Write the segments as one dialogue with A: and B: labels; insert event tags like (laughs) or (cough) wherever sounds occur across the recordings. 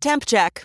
A: Temp check.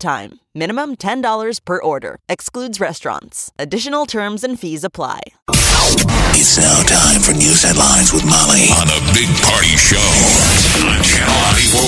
A: time. Minimum $10 per order. Excludes restaurants. Additional terms and fees apply.
B: It's now time for news headlines with Molly on the Big Party Show on Channel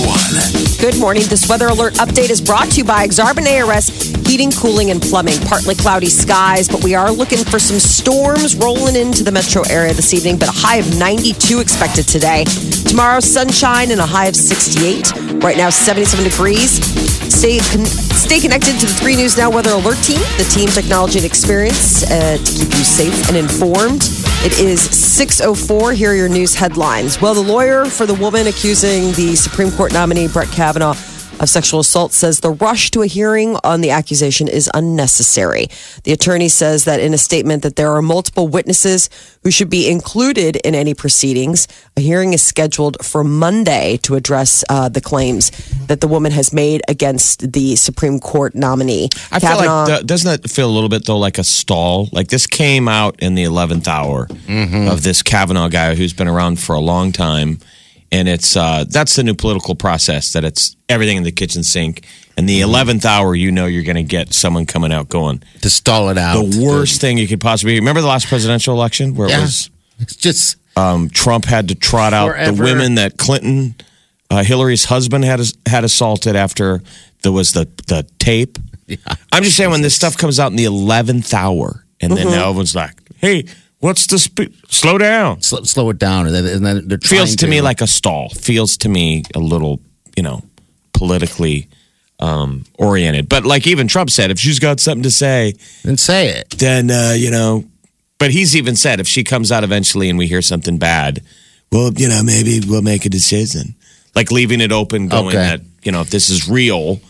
B: 941.
C: Good morning. This weather alert update is brought to you by Exarban ARS Heating, Cooling, and Plumbing. Partly cloudy skies, but we are looking for some storms rolling into the metro area this evening, but a high of 92 expected today. Tomorrow, sunshine and a high of 68. Right now, 77 degrees. Stay, con- stay connected to the 3 News Now Weather Alert Team, the team technology and experience uh, to keep you safe and informed. It is 6.04. Here are your news headlines. Well, the lawyer for the woman accusing the Supreme Court nominee, Brett Kavanaugh, of sexual assault says the rush to a hearing on the accusation is unnecessary. The attorney says that in a statement that there are multiple witnesses who should be included in any proceedings. A hearing is scheduled for Monday to address uh, the claims that the woman has made against the Supreme Court nominee.
D: I feel like, th- doesn't that feel a little bit though like a stall? Like this came out in the 11th hour of this Kavanaugh guy who's been around for a long time. And it's, uh, that's the new political process that it's everything in the kitchen sink. And the 11th hour, you know, you're going to get someone coming out going,
E: to stall it out.
D: the worst thing you could possibly, remember the last presidential election where it
E: Yeah.
D: was,
E: It's just
D: um, Trump had to trot out
E: Forever.
D: the women that Clinton, uh, Hillary's husband had had assaulted after there was the the tape. (laughs) I'm just saying when this stuff comes out in the eleventh hour, and then
E: Mm-hmm.
D: now everyone's like, "Hey, what's the speed? Slow down."
E: slow, slow it down, and then, and then they're trying
D: Feels to me like a stall. Feels to me a little, you know, politically um, oriented. But like even Trump said, if she's got something to say,
E: then say it.
D: then uh, you know. But he's even said if she comes out eventually and we hear something bad, well, you know, maybe we'll make a decision. Like leaving it open, going
E: Okay.
D: that you know if this is real,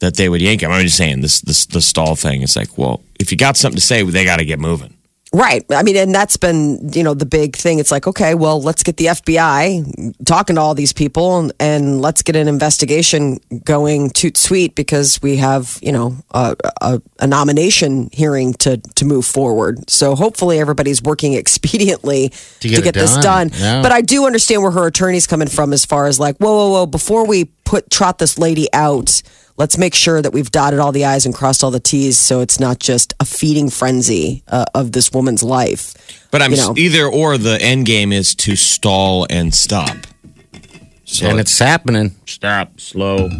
D: that they would yank him. I'm just saying this, this the stall thing is like, well, if you got something to say, they got to get moving.
C: Right. I mean, and that's been, you know, the big thing. It's like, okay, well, let's get the FBI talking to all these people and, and let's get an investigation going toot sweet because we have, you know, a, a, a nomination hearing to, to move forward. So hopefully everybody's working (laughs) expediently to
E: get
C: get,
E: it
C: this
E: done.
C: done.
E: Yeah.
C: But I do understand where her attorney's coming from as far as like, whoa, whoa, whoa, before we put trot this lady out, let's make sure that we've dotted all the I's and crossed all the T's so it's not just a feeding frenzy uh, of this woman's life.
D: But I'm
C: You know.
D: either or the end game is to stall and stop. So
E: and it's happening. Stop, slow.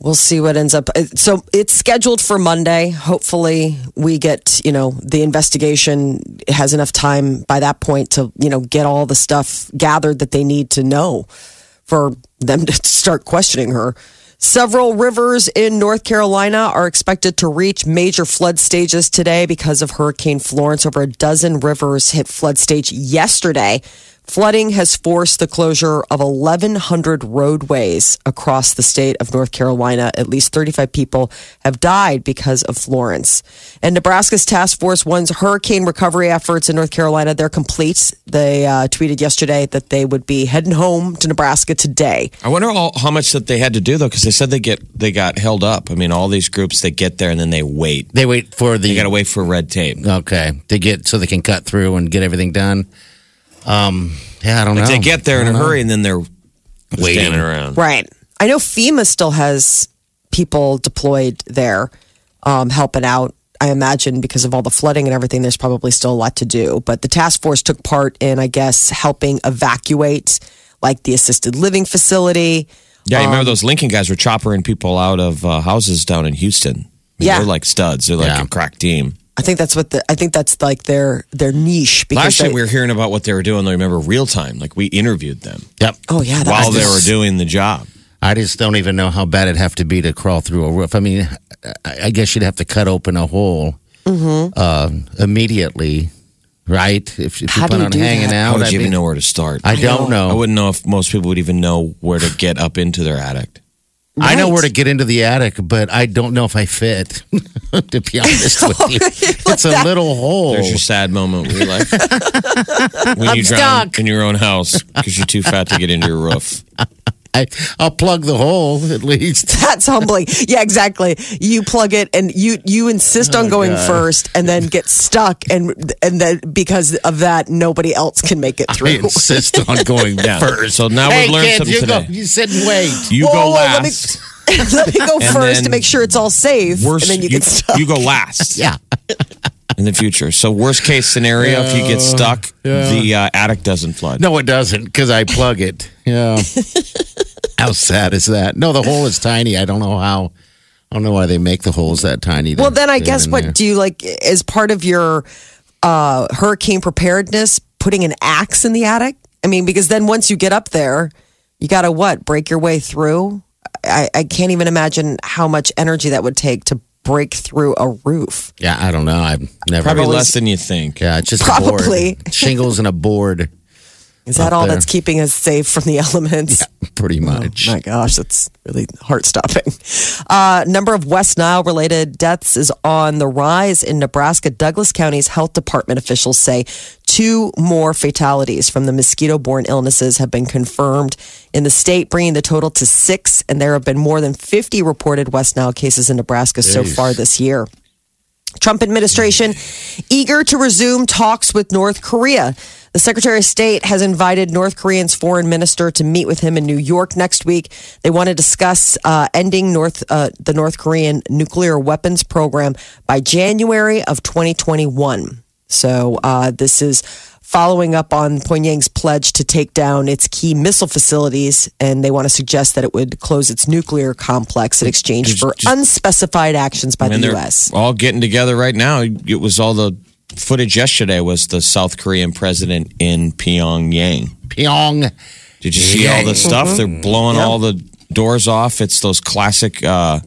C: We'll see what ends up. uh, So it's scheduled for Monday. Hopefully, we get you know the investigation has enough time by that point to you know get all the stuff gathered that they need to know for them (laughs) to start questioning her. Several rivers in North Carolina are expected to reach major flood stages today because of Hurricane Florence. Over a dozen rivers hit flood stage yesterday. Flooding has forced the closure of 1,100 roadways across the state of North Carolina. At least 35 people have died because of Florence. And Nebraska's task force one's hurricane recovery efforts in North Carolina. They're complete. They uh, tweeted yesterday that they would be heading home to Nebraska today.
D: I wonder all, how much that they had to do though, because they said they get they got held up. I mean, all these groups they get there and then they wait.
E: They wait for the.
D: They got to wait for red tape.
E: Okay, to get so they can cut through and get everything done. Um, yeah, I don't
D: Like
E: know.
D: they get there in a
E: know.
D: hurry and then they're
E: Waiting.
D: standing around.
C: Right. I know FEMA still has people deployed there um, helping out. I imagine because of all the flooding and everything, there's probably still a lot to do. But the task force took part in, I guess, helping evacuate like the assisted living facility.
D: Yeah, you
C: Um,
D: remember those Lincoln guys were choppering people out of uh, houses down in Houston. I mean,
C: Yeah.
D: they're like studs. They're like
E: Yeah.
D: a crack team.
C: I think that's what the I think that's like their their niche because
D: Last year
C: they-
D: we were hearing about what they were doing. Though remember real time, like we interviewed them
E: Yep.
C: oh yeah that
D: while
C: was
D: they
C: just-
D: were doing the job.
E: I just don't even know how bad it'd have to be to crawl through a roof. I mean, I I guess you'd have to cut open a hole
C: Mm-hmm.
E: uh, immediately, right? If, if you
C: How do
E: plan
C: you
E: on
C: do
E: hanging
C: that?
E: out,
D: How would
E: I
D: you even know where to start?
E: I don't know.
D: I wouldn't know if most people would even know where to get up into their attic.
E: I know where to get into the attic, but I don't know if I fit. (laughs) to be honest with you, (laughs) it's a little hole.
D: There's your sad moment where you're like, (laughs) when you drown
E: stuck.
D: in your own house because you're too fat to get into your roof.
E: I, I'll plug the hole (laughs) at least. (laughs)
C: That's humbling. Yeah, exactly. You plug it and you you insist on going first and then get stuck and and then because of that nobody else can make it
E: I
C: through.
E: insist on (laughs) going
D: Yeah.
E: first.
D: So now
E: hey,
D: we've learned
E: kids,
D: something
E: you
D: today.
E: Go, you sit and wait.
D: You
C: Whoa,
D: go
C: whoa, let me-
D: last.
C: Let me go first to make sure it's all safe
D: Worst,
C: and then you,
D: you,
C: get stuck.
D: you go last
E: Yeah.
D: in the future. So worst case scenario, if you get stuck, the uh, attic doesn't flood.
E: No, it doesn't because I plug it. Yeah. (laughs) how sad is that? No, the hole is tiny. I don't know how. I don't know why they make the holes that tiny.
C: well, then I guess what
E: there.
C: do you like as part of your uh, hurricane preparedness? Putting an axe in the attic. I mean, because then once you get up there, you got to what break your way through. I, I can't even imagine how much energy that would take to break through a roof.
E: Yeah, I don't know. I've never.
D: Probably
C: Always-
D: less than you think.
E: Yeah, it's just (laughs)
C: Probably.
E: a board. shingles and a board,
C: Is that all
E: there.
C: that's keeping us safe from the (laughs) elements?
E: pretty much.
C: Oh my gosh, that's really heart stopping. Uh, number of West Nile related deaths is on the rise in Nebraska. Douglas County's health department officials say two more fatalities from the mosquito borne illnesses have been confirmed in the state, bringing the total to six. And there have been more than 50 reported West Nile cases in Nebraska so far this year. Trump administration eager to resume talks with North Korea. The Secretary of State has invited North Korean's foreign minister to meet with him in New York next week. They want to discuss uh, ending North uh, the North Korean nuclear weapons program by January of 2021. So uh, this is following up on Pyongyang's pledge to take down its key missile facilities, and they want to suggest that it would close its nuclear complex in exchange for unspecified actions by
D: I mean,
C: the U.S.
D: all getting together right now. It was all the footage yesterday was the South Korean president in Pyongyang.
E: Pyong.
D: Did you see all the stuff? They're blowing
C: Yeah.
D: all the doors off. It's those classic uh,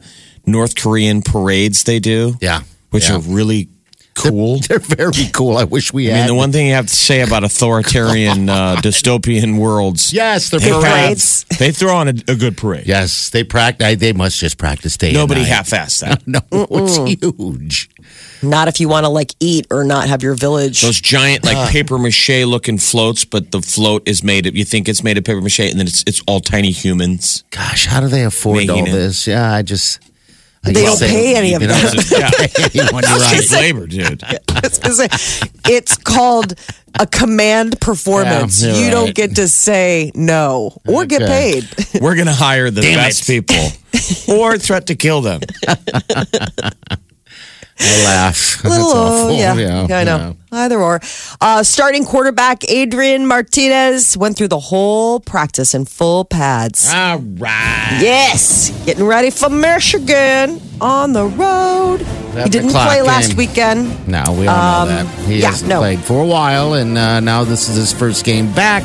D: North Korean parades they do.
E: Yeah.
D: Which
E: Yeah.
D: are really cool. (laughs)
E: They're very cool. I wish we
D: I
E: had.
D: mean, the one thing you have to say about authoritarian (laughs) uh, dystopian worlds,
E: yes, they're
D: they,
E: parades.
C: parades.
D: have- they throw on a, a good parade.
E: Yes, they practice. They must just practice day. and
D: Nobody
E: night.
D: half-assed that. (laughs)
E: No, it's huge.
C: Not if you want to like eat or not have your village.
D: Those giant, like paper mache looking floats, but the float is made of. You think it's made of paper mache, and then it's it's all tiny humans.
E: Gosh, how do they afford all
D: it.
E: this? Yeah, I just. I
C: They don't
E: say-
C: pay any of
E: you know,
C: that.
D: yeah, (laughs)
E: Anyone, you're right.
D: cheap labor, dude. (laughs)
C: I was it's called a command performance.
E: Yeah, you're
C: you don't
E: right.
C: get to say no or get
E: Okay.
C: paid.
D: We're gonna hire the
E: Damn
D: best
E: it.
D: people, (laughs) or threat to kill them.
E: I laugh. (laughs) That's
C: Little, oh,
E: awful.
C: yeah, yeah, I know. Either or. Uh, starting quarterback Adrian Martinez went through the whole practice in full pads.
E: All right.
C: Yes, getting ready for Michigan on the road. He didn't
E: o'clock
C: play last weekend.
E: No, we all know that. He
C: Um, yeah,
E: hasn't
C: no.
E: played for a while, and uh, now this is his first game back.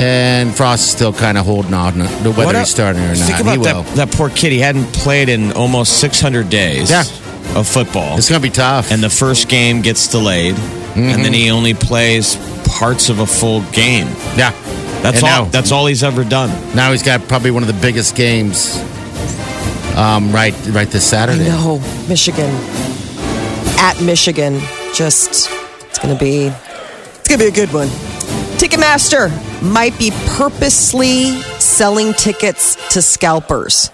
E: And Frost is still kind of holding on to whether
D: What
E: he's starting or not.
D: Think
E: he
D: about
E: will.
D: that, that poor kid. He hadn't played in almost 600 days
E: Yeah.
D: Of football.
E: It's going to be tough.
D: and the first game gets delayed, and then he only plays parts of a full game.
E: yeah,
D: That's
E: And
D: all.
E: Now,
D: That's all he's ever done.
E: now he's got probably one of the biggest games. Um, right, right this Saturday.
C: No, Michigan at Michigan. Just it's gonna be it's gonna be a good one. Ticketmaster might be purposely selling tickets to scalpers.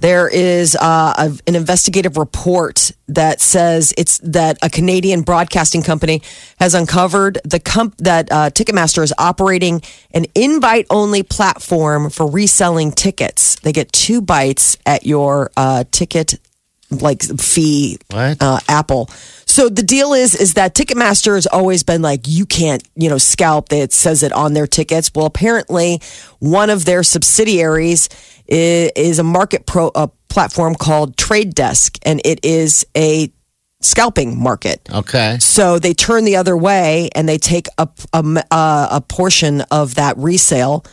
C: There is uh, a, an investigative report that says it's that a Canadian broadcasting company has uncovered the comp- that uh, Ticketmaster is operating an invite-only platform for reselling tickets. They get two bites at your uh, ticket like fee uh, Apple. So the deal is is that Ticketmaster has always been like you can't you know scalp. It says it on their tickets. Well, apparently one of their subsidiaries is, is a market pro a platform called Trade Desk, and it is a scalping market.
E: Okay.
C: So they turn the other way and they take a, a, a, a portion of that resale.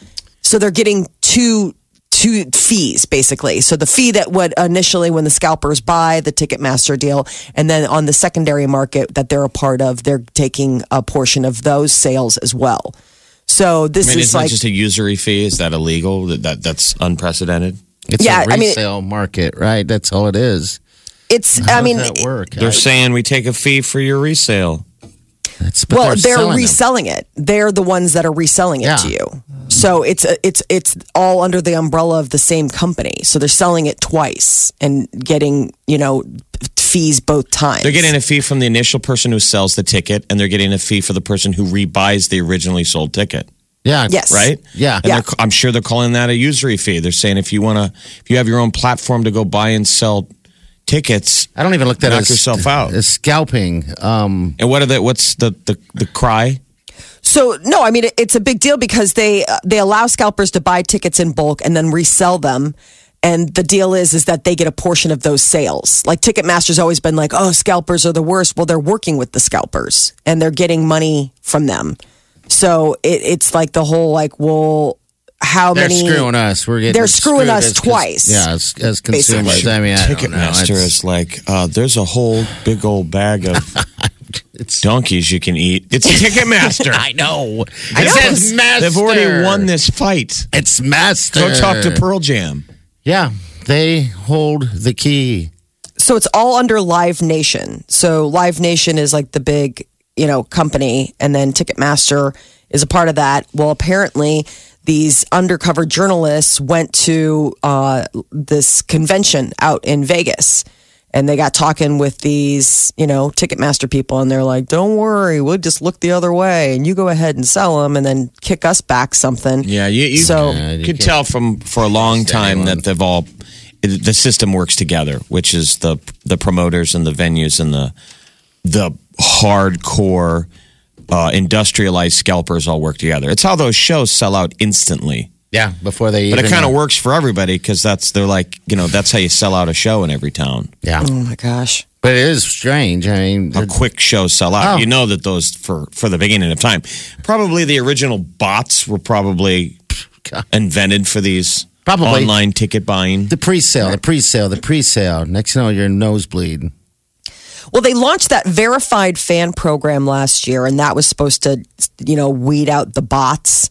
C: So they're getting two two fees basically. So the fee that would initially when the scalpers buy the Ticketmaster deal, and then on the secondary market that they're a part of, they're taking a portion of those sales as well. So this
D: I mean,
C: is
D: it's not
C: like
D: just a usury fee. Is that illegal? That, that that's unprecedented.
E: It's
C: Yeah,
E: a
C: I mean-
E: resale market, right? That's all it is.
C: It's,
E: How
C: I mean,
E: that work?
D: They're
E: I-
D: saying we take a fee for your resale.
E: But
C: well, they're,
E: them.
C: reselling it. They're the ones that are reselling it
E: Yeah.
C: to you. So it's uh, it's it's all under the umbrella of the same company. So they're selling it twice and getting you know fees both times.
D: They're getting a fee from the initial person who sells the ticket, and they're getting a fee for the person who rebuys the originally sold ticket.
E: Yeah.
C: Yes.
D: Right?
E: Yeah.
D: And
C: Yeah.
D: I'm sure they're calling that a usury fee. They're saying if you want to, if you have your own platform to go buy and sell tickets,
E: I don't even look that
D: Knock
E: as,
D: yourself out.
E: as scalping. Um,
D: and what are the what's the the, the cry?
C: So no, I mean it, it's a big deal because they uh, they allow scalpers to buy tickets in bulk and then resell them. And the deal is is that they get a portion of those sales. Like Ticketmaster's always been like, "Oh, scalpers are the worst." Well, they're working with the scalpers and they're getting money from them. So it, it's like the whole like, well, how
E: they're
C: many?
E: screwing us. We're getting
C: They're screwing us
E: as cons-
C: twice,
E: Yeah, as, as consumers.
C: basically.
E: I mean, I don't know.
D: Ticketmaster
E: It's-
D: is like, uh, there's a whole big old bag of (laughs)
E: It's,
D: donkeys you can eat. It's (laughs) Ticketmaster.
E: I know.
C: I
E: It
C: know.
E: says master.
D: They've already won this fight.
E: It's master.
D: Go talk to Pearl Jam.
E: Yeah, they hold the key.
C: so it's all under Live Nation. So Live Nation is like the big, you know, company, and then Ticketmaster is a part of that. Well, apparently, these undercover journalists went to uh, this convention out in Vegas. And they got talking with these, you know, Ticketmaster people, and they're like, "Don't worry, we'll just look the other way, and you go ahead and sell them, and then kick us back something."
D: Yeah, you, you
C: So-
E: Yeah, you
D: could
E: can't
D: tell from for a long time
E: anyone.
D: that they've all the system works together, which is the the promoters and the venues and the the hardcore uh, industrialized scalpers all work together. It's how those shows sell out instantly.
E: Yeah, before they.
D: But it kind of
E: uh,
D: works for everybody because that's they're like you know that's how you sell out a show in every town.
E: Yeah,
C: Oh my gosh!
E: but it is strange. I mean,
D: How quick shows sell out.
E: Oh.
D: You know that those for for the beginning of time. Probably the original bots were probably
E: God.
D: invented for these
E: Probably.
D: online ticket buying.
E: the pre-sale, the pre-sale, the pre-sale. Next, you know, your nosebleed.
C: Well, they launched that verified fan program last year, and that was supposed to, you know, weed out the bots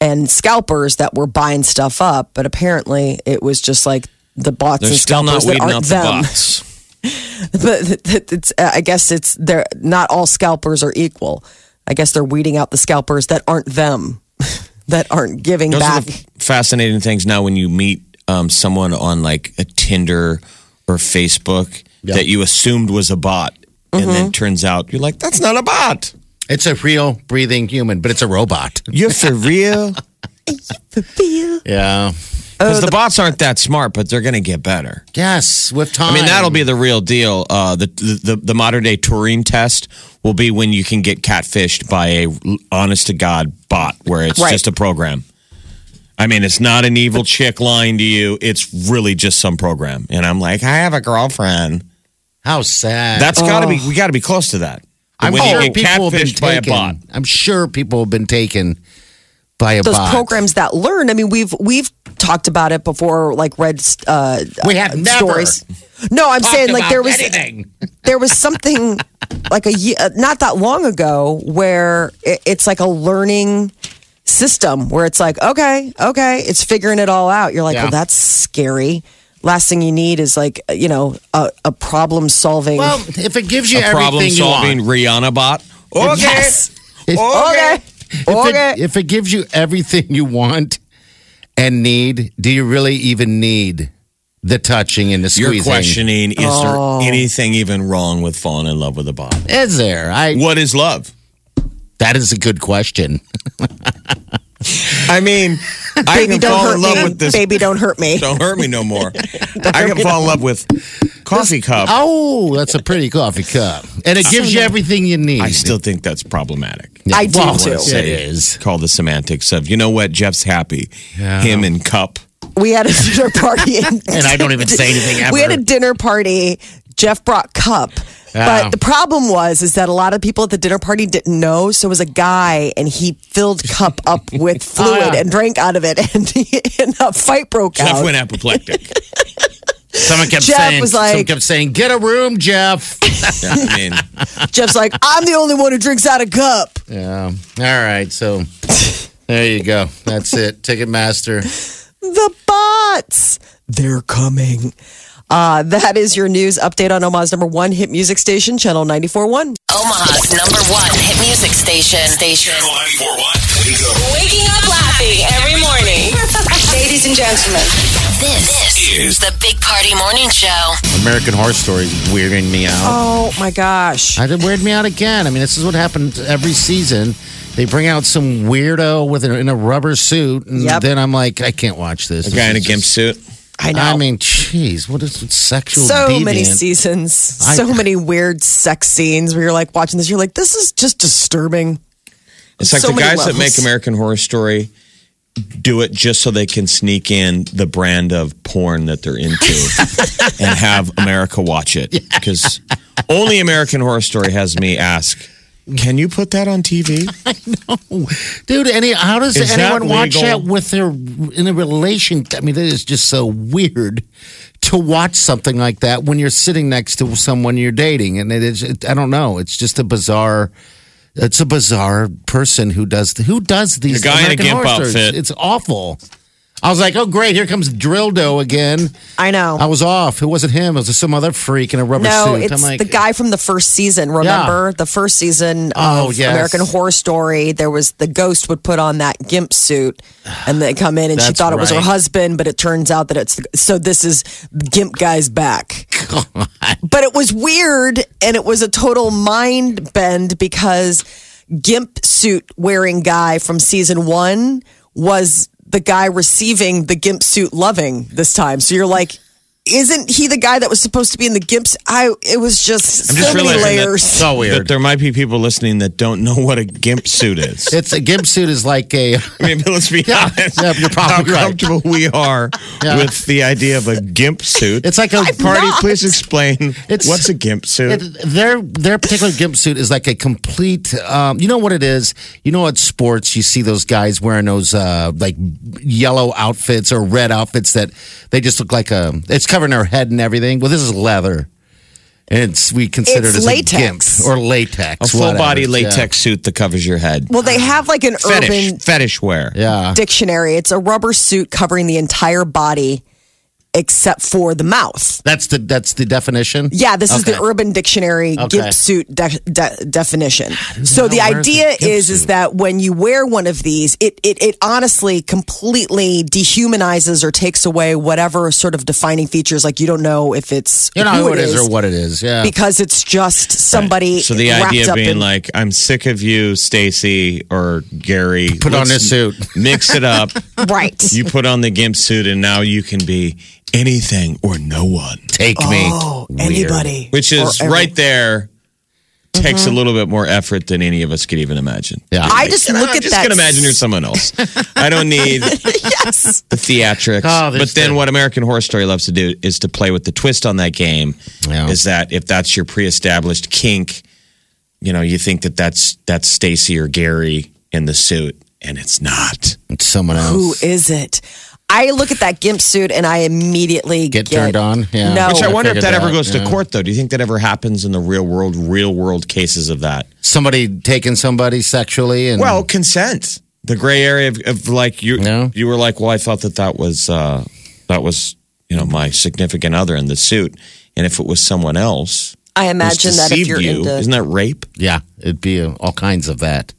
C: and scalpers that were buying stuff up. But apparently, it was just like the bots
D: They're
C: and
D: still
C: scalpers
D: not
C: that
D: weeding
C: aren't
D: out the
C: them.
D: bots. (laughs)
C: But it's, uh, I guess it's they're not all scalpers are equal. I guess they're weeding out the scalpers that aren't them, (laughs) that aren't giving
D: Those
C: back.
D: fascinating things now when you meet um, someone on like a Tinder or Facebook
E: Yeah.
D: that you assumed was a bot. And
C: Mm-hmm.
D: then turns out you're like, that's not a bot.
E: It's a real breathing human, but it's a robot.
D: You're for real? (laughs)
E: Yeah.
D: Because the, bots aren't that smart, but they're going to get better.
E: Yes, with time.
D: I mean, that'll be the real deal. Uh, the, the the modern day Turing test will be when you can get catfished by a honest to god bot, where it's
C: Right.
D: just a program. I mean, it's not an evil chick lying to you. It's really just some program. And I'm like, I have a girlfriend.
E: How sad.
D: That's got to be. We got to be close to that.
E: I'm
D: when
E: sure
D: you get
E: people have been
D: catfished by a
E: taken.
D: bot.
E: I'm sure people have been taken by a
C: those
E: bot.
C: programs that learn. I mean, we've we've talked about it before, like read uh,
E: We have never
C: stories. (laughs) No, I'm saying like there was
E: anything. (laughs)
C: there was something like a ye- uh, not that long ago where it, it's like a learning system where it's like okay, okay, it's figuring it all out. You're like,
E: Yeah.
C: well, that's scary. Last thing you need is like you know a, a problem solving.
E: Well, if it gives you
D: A problem
E: everything you
D: solving
E: want,
D: Rihanna bot. Okay.
C: Yes.
E: if,
C: Okay.
E: if,
C: Okay.
E: it, if it gives you everything you want and need, do you really even need the touching and the
D: You're questioning: Is
C: Oh.
D: there anything even wrong with falling in love with a bot?
E: Is there? I.
D: What is love?
E: That is a good question. (laughs)
D: I mean, I
C: Baby,
D: can
C: don't
D: fall
C: hurt
D: in love
C: me.
D: with this.
C: Baby, don't hurt me.
D: Don't hurt me no more. (laughs) I can fall in love with coffee cup.
E: Oh, that's a pretty coffee cup, and it gives you everything you need.
D: I still think that's problematic.
C: I do
E: Well,
C: too.
E: It is.
D: Call the semantics of you know what Jeff's happy.
E: Yeah.
D: Him and cup.
C: We had a dinner party, and, (laughs)
E: And I don't even say anything ever.
C: We had a dinner party. Jeff brought cup.
E: Yeah.
C: But the problem was is that a lot of people at the dinner party didn't know. So it was a guy, and he filled cup up (laughs) with oh, fluid
E: Oh, yeah.
C: and drank out of it, (laughs) and, he, and a fight broke
D: Jeff
C: out.
D: Jeff went apoplectic. (laughs)
E: Someone kept
C: Jeff
E: saying,
C: was like-
E: someone kept saying, "Get a room, Jeff."
D: I mean,
C: Jeff's like, I'm the only one who drinks out of cup.
E: yeah. All right. So there you go. That's it. Ticketmaster.
C: The bots. they're coming. Uh, that is your news update on Omaha's number one hit music station, Channel 94.1.
F: Omaha's number one hit music station. Station.
B: Channel 941. Wake up.
F: Waking up laughing every morning. (laughs)
G: Ladies and gentlemen.
F: This, is the Big Party Morning Show.
E: American Horror Story is weirding me out.
C: Oh my gosh.
E: I did weird me out again. I mean, this is what happens every season. They bring out some weirdo with a, in a rubber suit, and
C: Yep.
E: then I'm like, I can't watch this.
D: A guy in a
E: This
D: gimp
E: just-
D: suit.
C: I know.
E: I mean, jeez, what is sexual?
C: so
E: deviant?
C: many seasons,
E: I-
C: so many weird sex scenes where you're like watching this, you're like, this is just disturbing.
D: It's like
C: So
D: the
C: many
D: guys that make American Horror Story do it just so they can sneak in the brand of porn that they're into (laughs) and have America watch it. Because only American Horror Story has me ask, can you put that on TV? (laughs) No.
E: Dude. Any how does
D: Is that
E: anyone watch
D: legal?
E: that with their in a relation? I mean, it is just so weird to watch something like that when you're sitting next to someone you're dating, and it is. It, I don't know. It's just a bizarre. It's a bizarre person who does who does these
D: A guy in a gimp outfit.
E: It's awful. I was like, oh great, here comes Drildo again.
C: I know.
E: I was off. It wasn't him. It was some other freak in a rubber
C: no,
E: suit.
C: it's
E: I'm like,
C: the guy from the first season. Remember the first season
E: Oh,
C: of
E: yes.
C: American Horror Story? There was the ghost would put on that gimp suit, and they come in, and she thought it was her husband, but it turns out that it's the, so. This is Gimp guy's back. But it was weird, and it was a total mind bend because gimp suit wearing guy from season one was the guy receiving the gimp suit loving this time. So you're like, isn't he the guy that was supposed to be in the gimp? suit? I it was just
D: I'm
C: so
D: just
C: many
D: realizing that-
C: layers.
E: so
D: That
E: weird.
D: there might be people listening that don't know what a gimp suit is. (laughs)
E: It's a gimp suit is like a.
D: I mean, let's be (laughs)
E: Yeah,
D: honest.
E: yeah, you're probably
D: how
E: right.
D: comfortable we are (laughs)
E: Yeah.
D: with the idea of a gimp suit.
E: It's like a
D: party.
C: not.
D: Please explain
E: It's-
D: what's a gimp suit.
E: It, their their particular gimp suit is like a complete. Um, you know what it is? You know at sports you see those guys wearing those uh, like yellow outfits or red outfits that they just look like a. It's covering her head and everything. Well, this is leather, and it's we consider
C: It's
E: it as
C: latex.
E: a gimp or latex,
D: a full
E: whatever.
D: body
E: Yeah.
D: latex suit that covers your head.
C: well, they have like an
D: fetish,
C: urban
D: fetish wear.
E: Yeah,
C: dictionary. It's a rubber suit covering the entire body except for the mouth.
E: that's the that's the definition.
C: Yeah, this is the Urban Dictionary
E: Okay.
C: gimp suit de- de- definition. So the idea
E: gimp
C: is is that when you wear one of these, it, it it honestly completely dehumanizes or takes away whatever sort of defining features. Like you don't know if it's
E: You know
C: who
E: who it is or what it is. Yeah,
C: because it's just somebody.
D: So the
C: wrapped
D: idea
C: up
D: being
C: in-
D: like, I'm sick of you, Stacy or Gary.
E: Put on
D: Let's
E: this suit.
D: Mix it up. (laughs)
C: right.
D: you put on the gimp suit, and now you can be anything or no one.
E: take me.
C: Oh,
E: Weird.
C: anybody,
D: Which is
C: every-
D: right there. Takes a mm-hmm. little bit more effort than any of us could even imagine.
E: Yeah.
C: I just look
D: I'm
C: at
D: just
C: that.
D: gonna imagine you're someone else. (laughs) I don't need (laughs)
C: yes.
D: the theatrics.
E: Oh, there's
D: but then
E: the-
D: what American Horror Story loves to do is to play with the twist on that game.
E: Yeah.
D: Is that if that's your pre-established kink, you know, you think that that's that's Stacy or Gary in the suit, and it's not.
E: It's someone else.
C: Who is it? I look at that gimp suit and I immediately
E: Get turned on? Yeah.
C: No,
D: Which I
E: I
D: wonder if
E: figured
D: that ever goes
E: yeah.
D: to court, though. Do you think that ever happens in the real world, real world cases of that?
E: Somebody taking somebody sexually and
D: Well, consent, the gray area of, of like you.
E: Yeah.
D: You were like, well, I thought that that was uh, that was you know my significant other in the suit, and if it was someone else,
C: I imagine that if you're
D: you,
C: into
D: isn't that rape?
E: yeah, it'd be uh, all kinds of that.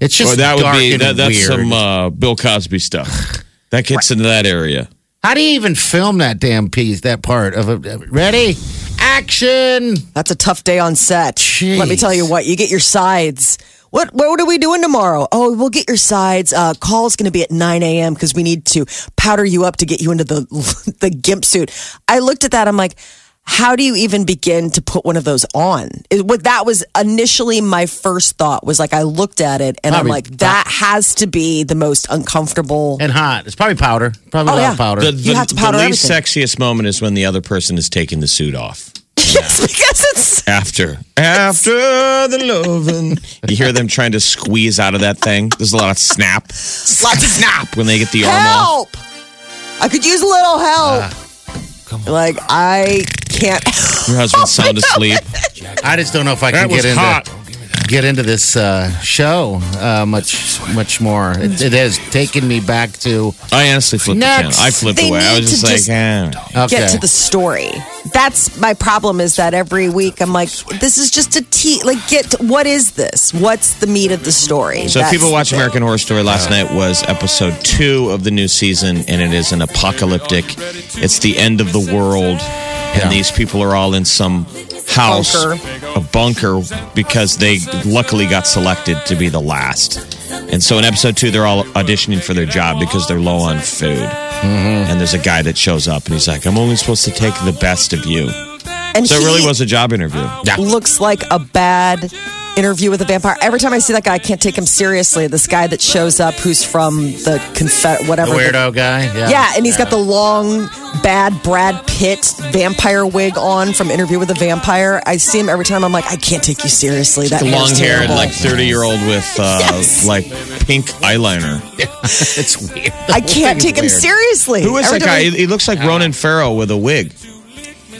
E: It's just
D: Or that would be that, that's
E: weird.
D: some uh, Bill Cosby stuff. (laughs) That gets into that area.
E: How do you even film that damn piece? That part of it? Ready? Action!
C: That's a tough day on set.
E: Jeez.
C: Let me tell you what, you get your sides. What what are we doing tomorrow? Oh, we'll get your sides. Uh, call's going to be at 9 a.m. because we need to powder you up to get you into the (laughs) the gimp suit. I looked at that. I'm like, how do you even begin to put one of those on? It, what that was initially my first thought was like I looked at it and
E: Probably
C: I'm like, that has to be the most uncomfortable.
E: And hot. It's probably powder. Probably
C: Oh,
E: a lot
C: yeah.
E: of powder.
D: The,
C: You have to
D: the least
C: everything.
D: sexiest moment is when the other person is taking the suit off. (laughs)
C: yes, because it's
D: After, after the loving, you hear them trying to squeeze out of that thing. There's a lot of snap, (laughs)
C: lots of
D: snap when they get the arm off.
C: help. I could use a little help. Ah, like I can't.
D: Your husband's (laughs) oh, sound asleep.
E: I just don't know if I can
D: That was
E: get into
D: hot.
E: Get into this uh, show uh, much much more. It, it has taken me back to
D: I honestly flipped
E: Next.
D: the channel. I flipped
C: They
D: away. I
C: need
D: was just like,
C: just-
D: eh.
E: okay.
C: get to the story. That's my problem is that every week I'm like, this is just a te Like, get to, what is this? What's the meat of the story?
D: So if
C: That's
D: people watch
C: the-
D: American Horror Story last night was episode two of the new season, and it is an apocalyptic. It's the end of the world, and
E: Yeah.
D: these people are all in some house,
C: Bunker.
D: a bunker, because they luckily got selected to be the last. And so in episode two, they're all auditioning for their job because they're low on food. Mm-hmm. And there's a guy that shows up, and he's like, "I'm only supposed to take the best of you."
C: and
D: So it really was a job interview.
C: looks like a bad interview with a vampire. Every time I see that guy, I can't take him seriously. This guy that shows up who's from the Confed,
E: the
C: whatever. the-
E: weirdo guy. Yeah,
C: Yeah, and he's got the long, bad Brad Pitt vampire wig on from Interview with a Vampire. I see him every time. I'm like, I can't take you seriously. That
D: The long
C: hair's
D: haired,
C: terrible.
D: like 30 year old with uh, (laughs)
C: Yes.
D: like pink eyeliner. (laughs)
E: it's weird.
C: I can't
E: thing's
C: take him seriously.
D: Who is
C: Every
D: that guy?
C: I-
D: He he looks like Ronan Farrow with a wig.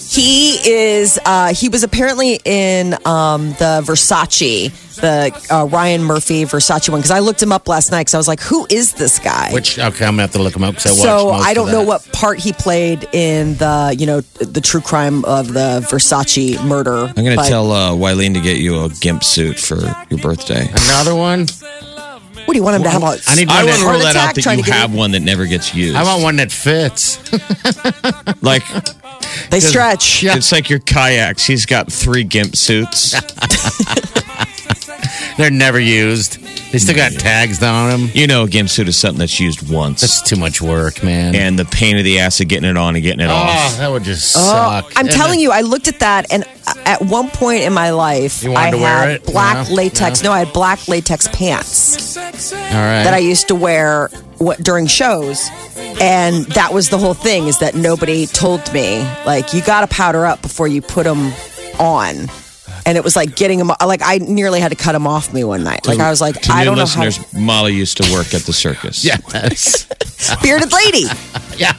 C: He is. Uh, he was apparently in um, the Versace, the uh, Ryan Murphy Versace one. Because I looked him up last night. Because I was like, "Who is this guy?"
E: Which okay, I'm gonna have to look him up because I watched.
C: so
E: most
C: I don't know
E: that.
C: what part he played in the, you know, the true crime of the Versace murder.
D: I'm going to
C: But
D: tell uh, Wileen to get you a gimp suit for your birthday.
E: another one.
C: What do you want him to have? A
E: I need
D: I
E: one
D: want
E: that,
D: to rule that
C: attack
D: out that
C: trying
D: you
C: to get
D: have one that never gets used.
E: I want one that fits. (laughs)
D: like
C: They stretch.
D: it's like your kayaks. He's got three gimp suits. (laughs)
E: They're never used. They still got tags on them.
D: You know, a gimp suit is something that's used once,
E: That's too much work, man.
D: and the pain of the ass of getting it on and getting it
E: oh,
D: off.
E: that would just
C: Oh,
E: suck.
C: I'm
E: And
C: telling
E: the-
C: you, I looked at that, and uh, at one point in my life,
E: You wanted
C: I
E: to wear
C: had
E: it?
C: black
E: Yeah,
C: latex. No, I had black latex pants
E: All right.
C: that I used to wear what, during shows, and that was the whole thing. Is that nobody told me like you got to powder up before you put them on. And it was like getting them, like I nearly had to cut him off me one night. Like I was like,
D: to
C: I
D: new
C: don't know
D: listeners, Molly used to work at the circus. (laughs)
E: yes.
C: how bearded lady, (laughs)
E: yeah.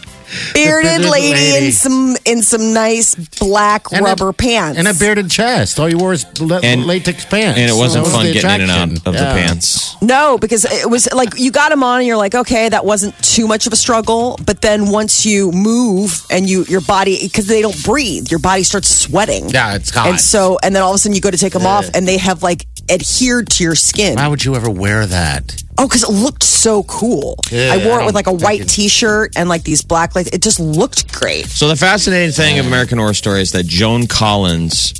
C: Bearded
E: bearded
C: lady,
E: lady.
C: in some in some nice black
E: And a-
C: rubber pants
E: And a bearded chest. All you wore is la-
D: And-
E: latex pants.
D: And it wasn't
E: That was
D: fun
E: the
D: getting in and out of
E: Yeah.
D: the pants.
C: No, because it was like you got them on and you're like, okay, that wasn't too much of a struggle. But then once you move and you your body because they don't breathe, your body starts sweating.
E: Yeah, it's hot.
C: And so and then all of a sudden you go to take them off and they have like adhered to your skin.
E: Why would you ever wear that?
C: Oh, because it looked so cool.
E: Yeah,
C: I wore
E: I
C: it with like a white T-shirt and like these black lights. It just looked great.
D: So the fascinating thing of American Horror Story is that Joan Collins,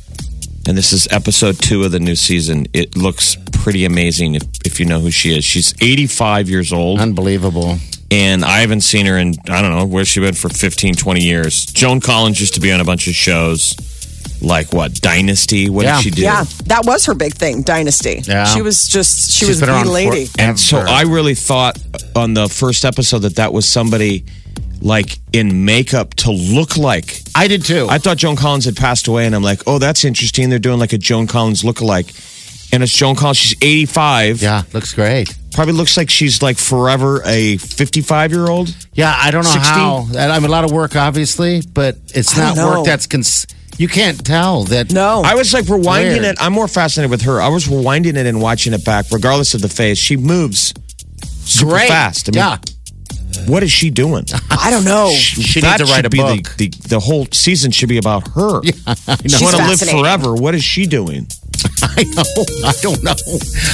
D: and this is episode two of the new season. It looks pretty amazing if, if you know who she is. She's 85 years old,
E: Unbelievable.
D: and I haven't seen her in I don't know where she been for 15, 20 years. Joan Collins used to be on a bunch of shows like what Dynasty. What
E: Yeah.
D: did she do?
C: Yeah, that was her big thing, Dynasty.
E: Yeah.
C: She was just she
E: She's
C: was
E: been
C: the lady.
E: for-
D: And so I really thought on the first episode that that was somebody like in makeup to look like
E: I did too.
D: I thought Joan Collins had passed away, and I'm like, oh, that's interesting. They're doing like a Joan Collins lookalike. And it's Joan Collins. She's 85.
E: yeah, looks great.
D: Probably looks like she's like forever a 55 year old.
E: Yeah, I don't know
D: 60?
E: how. I mean, a lot of work, obviously, but it's not work that's. Cons- you can't tell that.
C: No.
D: I was like rewinding
E: Weird.
D: it. I'm more fascinated with her. I was rewinding it and watching it back, regardless of the face. She moves super
E: Great.
D: fast. I mean,
E: yeah,
D: What is she doing? (laughs)
C: I don't know.
E: she
D: that
E: needs to write a
D: be
E: book.
D: The, the, the whole season should be about her. (laughs)
E: I
C: She's
D: She want to live forever. What is she doing? (laughs)
E: I know. I don't know.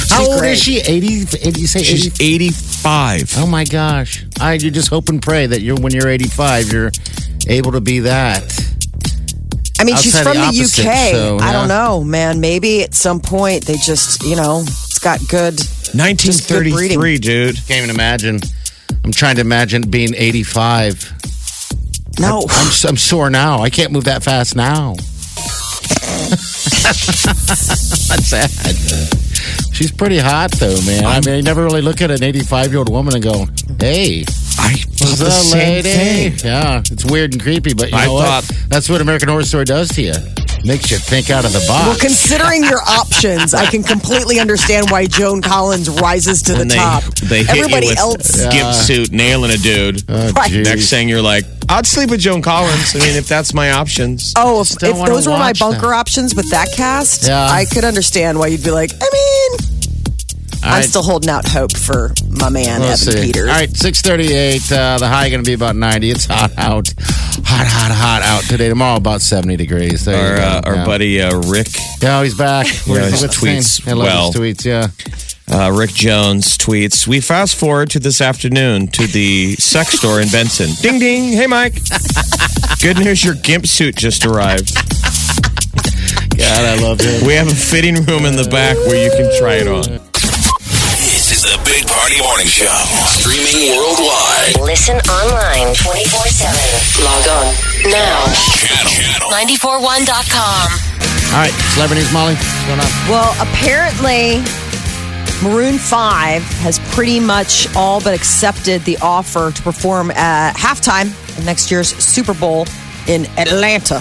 E: How old
C: great.
E: is she? 80? 80 you say 80?
D: She's 85.
E: Oh my gosh! I you just hope and pray that you're when you're 85, you're able to be that.
C: I mean, she's from
E: the
C: the, UK.
E: so,
C: I don't know, man. Maybe at some point they just, you know, it's got good. Just good
D: 1933,
C: breeding.
D: dude.
E: Can't even imagine. I'm trying to imagine being 85.
C: No,
E: I'm I'm sore now. I can't move that fast now. (laughs) That's sad. She's pretty hot though, man. I mean, you never really look at an 85 year old woman and go, "Hey,
D: I
E: what's
D: thought the same
E: lady?"
D: thing.
E: Yeah, it's weird and creepy, but you
D: I
E: know what? That's what American Horror Story does to you. Makes you think out of the box.
C: well, considering your options, I can completely understand why Joan Collins rises to the
D: they,
C: top.
D: they hit
C: Everybody
D: you with
C: else,
D: a gimp suit nailing a dude.
E: Oh,
C: Right.
D: Next thing you're like, I'd sleep with Joan Collins. I mean, if that's my options.
C: Oh, if, if those were my bunker
E: that.
C: options with that cast,
E: Yeah.
C: I could understand why you'd be like, I mean,
E: All
C: I'm
E: right.
C: still holding out hope for my man,
E: We'll
C: Evan
E: see.
C: Peters.
E: All right, 638. Uh, the high going to be about 90. It's hot out. Hot, hot, hot out today. Tomorrow, about 70 degrees. There
D: Our,
E: you go.
D: uh, our
E: yeah.
D: buddy uh, Rick
E: Yeah, he's back.
D: Yeah, his
E: What's
D: tweets
E: name? I love
D: well.
E: his tweets, yeah.
D: uh, Rick Jones tweets. We fast forward to this afternoon to the sex store in Benson. (laughs) Ding ding. Hey Mike. Good news, your gimp suit just arrived.
E: God, I love him.
D: We have a fitting room in the back where you can try it on.
B: Party Morning Show. Streaming worldwide.
F: Listen online 24 7. Log on now.
B: Channel.
F: 941.com.
E: All right, celebrity news, Molly. What's going on?
C: Well, apparently, Maroon 5 has pretty much all but accepted the offer to perform at halftime of next year's Super Bowl in Atlanta.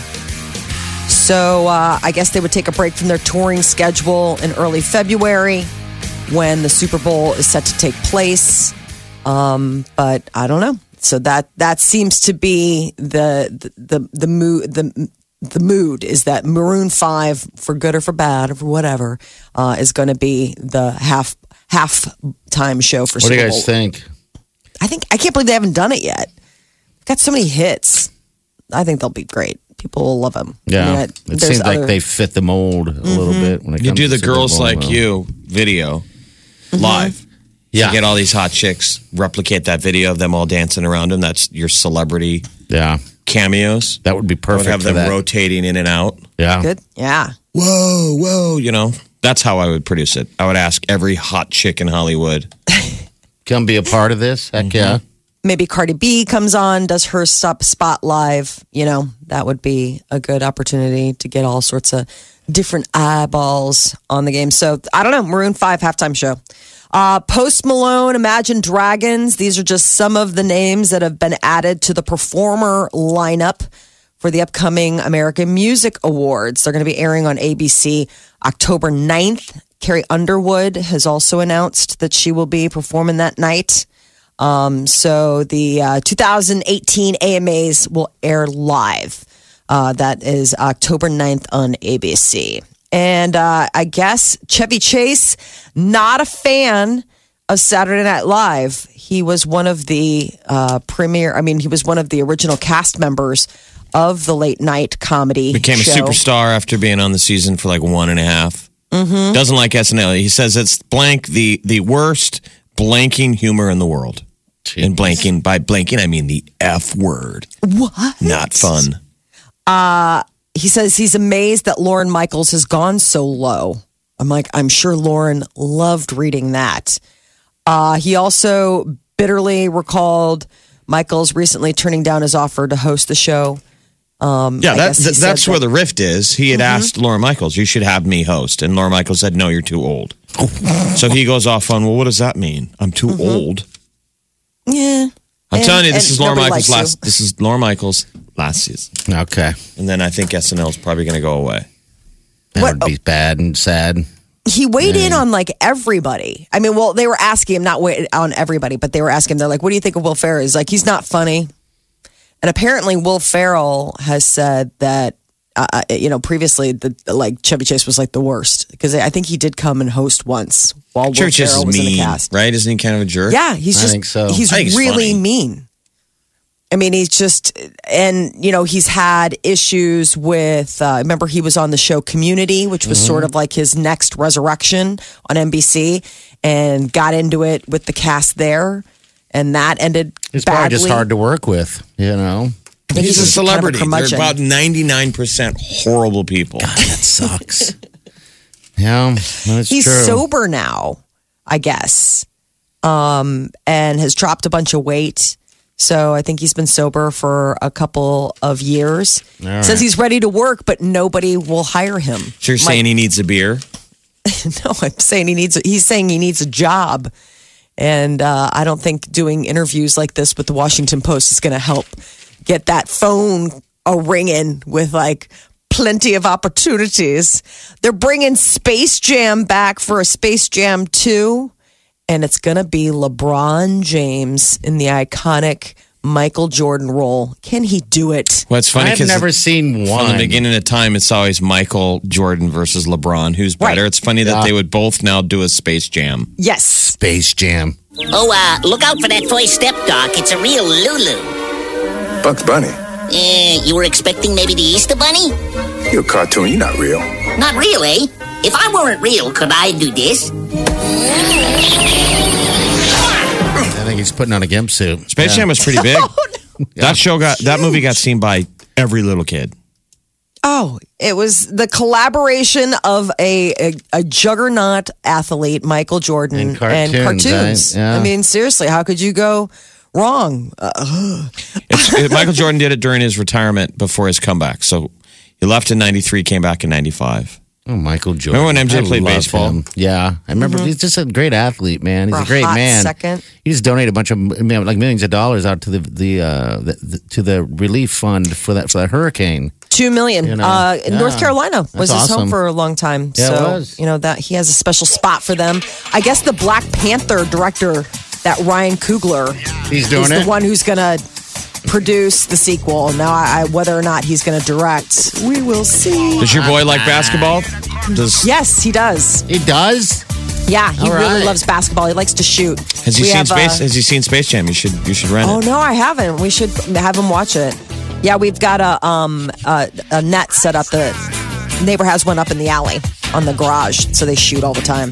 C: So uh, I guess they would take a break from their touring schedule in early February when the Super Bowl is set to take place. Um, but I don't know. So that that seems to be the the the, the mood the the mood is that Maroon Five, for good or for bad or for whatever, uh, is going to be the half half time show for
E: What do
C: Super
E: you
C: Bowl.
E: guys think?
C: I think I can't believe they haven't done it yet. Got so many hits. I think they'll be great. People will love them.
E: Yeah,
C: I mean, I-
E: it
C: there's
E: seems like they fit the mold a little bit. When it
D: You
E: comes
D: do
E: to
D: the
E: Super
D: girls
E: Bowl,
D: like
E: though.
D: you video
C: Mm-hmm.
D: Live.
E: Yeah,
D: You get all these hot chicks, replicate that video of them all dancing around him. That's your celebrity
E: yeah,
D: cameos.
E: that would be
D: I would
E: perfect
D: have
E: for
D: them
E: that.
D: rotating in and out.
E: yeah,
C: good. Yeah.
D: Whoa, whoa, you know. That's how I would produce it. I would ask every hot chick in Hollywood. (laughs)
E: come be a part of this. Heck
C: Mm-hmm.
E: yeah.
C: maybe Cardi B comes on, does her stop spot live. You know, that would be a good opportunity to get all sorts of different eyeballs on the game. So I don't know, Maroon Five halftime show. Uh, Post Malone, Imagine Dragons. These are just some of the names that have been added to the performer lineup for the upcoming American Music Awards. They're going to be airing on ABC October 9th. Carrie Underwood has also announced that she will be performing that night. Um, so the uh, 2018 AMAs will air live. Uh, that is October 9th on ABC. And uh, I guess Chevy Chase, not a fan of Saturday Night Live. He was one of the uh, premier, I mean, he was one of the original cast members of the late night comedy.
D: Became
C: show.
D: a superstar after being on the season for like one and a half.
C: Mm-hmm.
D: Doesn't like SNL. He says it's blank the the worst blanking humor in the world. And blanking by blanking I mean the F word.
C: What?
D: Not fun.
C: He says he's amazed that Lorne Michaels has gone so low. I'm like, I'm sure Lorne loved reading that. Uh, he also bitterly recalled Michaels recently turning down his offer to host the show. Um,
D: Yeah, that, that's
C: that-
D: where the rift is. He had
C: Mm-hmm.
D: asked Lorne Michaels, "You should have me host," and Lorne Michaels said, "No, you're too old." (laughs) so he goes off on, "Well, what does that mean? I'm too
C: Mm-hmm.
D: old."
C: Yeah.
D: I'm
C: And-
D: telling you, this is Lorne
C: nobody
D: Michaels last.
C: you.
D: This is Lorne Michaels last season,
E: Okay,
D: and then I think SNL is probably going to go away.
E: that
C: What-
E: would be bad and sad.
C: he weighed in on like everybody. I mean, well, they were asking him not weigh on everybody, but they were asking him. They're like, "What do you think of Will Ferrell?" He's like, "He's not funny." And apparently, Will Ferrell has said that. Uh, uh, you know, previously, the like Chevy Chase was like the worst because I think he did come and host once while Will
D: Church is
C: Ferrell was in the
D: mean,
C: cast.
D: right? Isn't he kind of a jerk?
C: Yeah, he's
E: I
C: just
E: think so.
C: he's
D: I think he's
C: really
D: funny.
C: mean. I mean, he's just and you know he's had issues with. Uh, remember, he was on the show Community, which was
E: Mm-hmm.
C: sort of like his next resurrection on NBC, and got into it with the cast there, and that ended
E: It's
C: badly.
E: probably just hard to work with, you know.
C: I think
D: He's a
C: just kind of
D: celebrity. They're
C: curmudgeon.
D: about 99% horrible people.
E: God, That sucks. (laughs) yeah, that's
C: he's
E: true.
C: sober now, I guess, um, and has dropped a bunch of weight. So I think he's been sober for a couple of years. Says he's ready to work, but nobody will hire him.
D: So you're saying he needs a beer? (laughs)
C: No, I'm saying he needs. A, He's saying he needs a job, and uh, I don't think doing interviews like this with the Washington Post is going to help get that phone a ringing with like plenty of opportunities. They're bringing Space Jam back for a Space Jam two, and it's going to be LeBron James in the iconic Michael Jordan role. Can he do it?
D: Well, it's funny
E: I've never seen one.
D: from the beginning of time, it's always Michael Jordan versus LeBron. Who's better?
C: Right.
D: It's funny that they would both now do a Space Jam.
C: Yes.
E: Space Jam.
H: Oh, uh, look out for that first step, Doc. It's a real Lulu.
I: Bugs Bunny.
H: Eh, you were expecting maybe the Easter Bunny?
I: You're a cartoon. You're not real.
H: Not really. If I weren't real, could I do this?
E: I think he's putting on a gimp suit.
D: Space
E: Yeah.
D: Jam was pretty (laughs) big. That show got that movie got seen by every little kid.
C: Oh, it was the collaboration of a, a, a juggernaut athlete, Michael Jordan,
E: And cartoons,
C: cartoons.
E: right? Yeah.
C: I mean, seriously, how could you go wrong? Uh,
D: It's, it- (laughs) Michael Jordan did it during his retirement before his comeback. So he left in '93, came back in '95.
E: Oh, Michael Jordan.
D: Remember when MJ
E: I
D: played
E: love
D: baseball?
E: him. Yeah, I remember. He's just a great athlete, man. He's
C: For
E: a
C: a
E: great
C: hot
E: man.
C: second.
E: He just donated a bunch of like millions of dollars out to the the, uh, the, the to the relief fund for that for that hurricane.
C: Two million.
E: You know,
C: uh,
E: yeah.
C: North Carolina was
E: That's
C: his home for a long time.
E: Yeah, it
C: so
E: was.
C: you know that he has a special spot for them. I guess the Black Panther director, that Ryan Coogler,
E: He's doing
C: is
E: it.
C: the one who's gonna produce the sequel. Now, I, I, whether or not he's gonna direct, we will see.
D: Does your boy like basketball? Does
C: Yes, he does.
E: He does.
C: Yeah, he
E: All
C: really
E: right.
C: loves basketball. He likes to shoot.
D: has he
C: We
D: seen
C: have,
D: Space?
C: uh,
D: has he seen Space Jam? You should you should rent
C: Oh
D: it.
C: no, I haven't. We should have him watch it. Yeah, we've got a um a, a net set up. The neighbor has one up in the alley on the garage, so they shoot all the time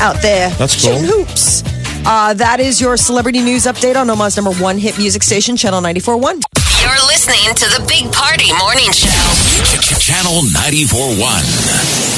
C: out there.
D: That's cool.
C: Shooting hoops. Uh, that is your celebrity news update on Omaha's number one hit music station, Channel 94.1.
F: You're listening to the Big Party Morning Show.
B: Channel 94.1.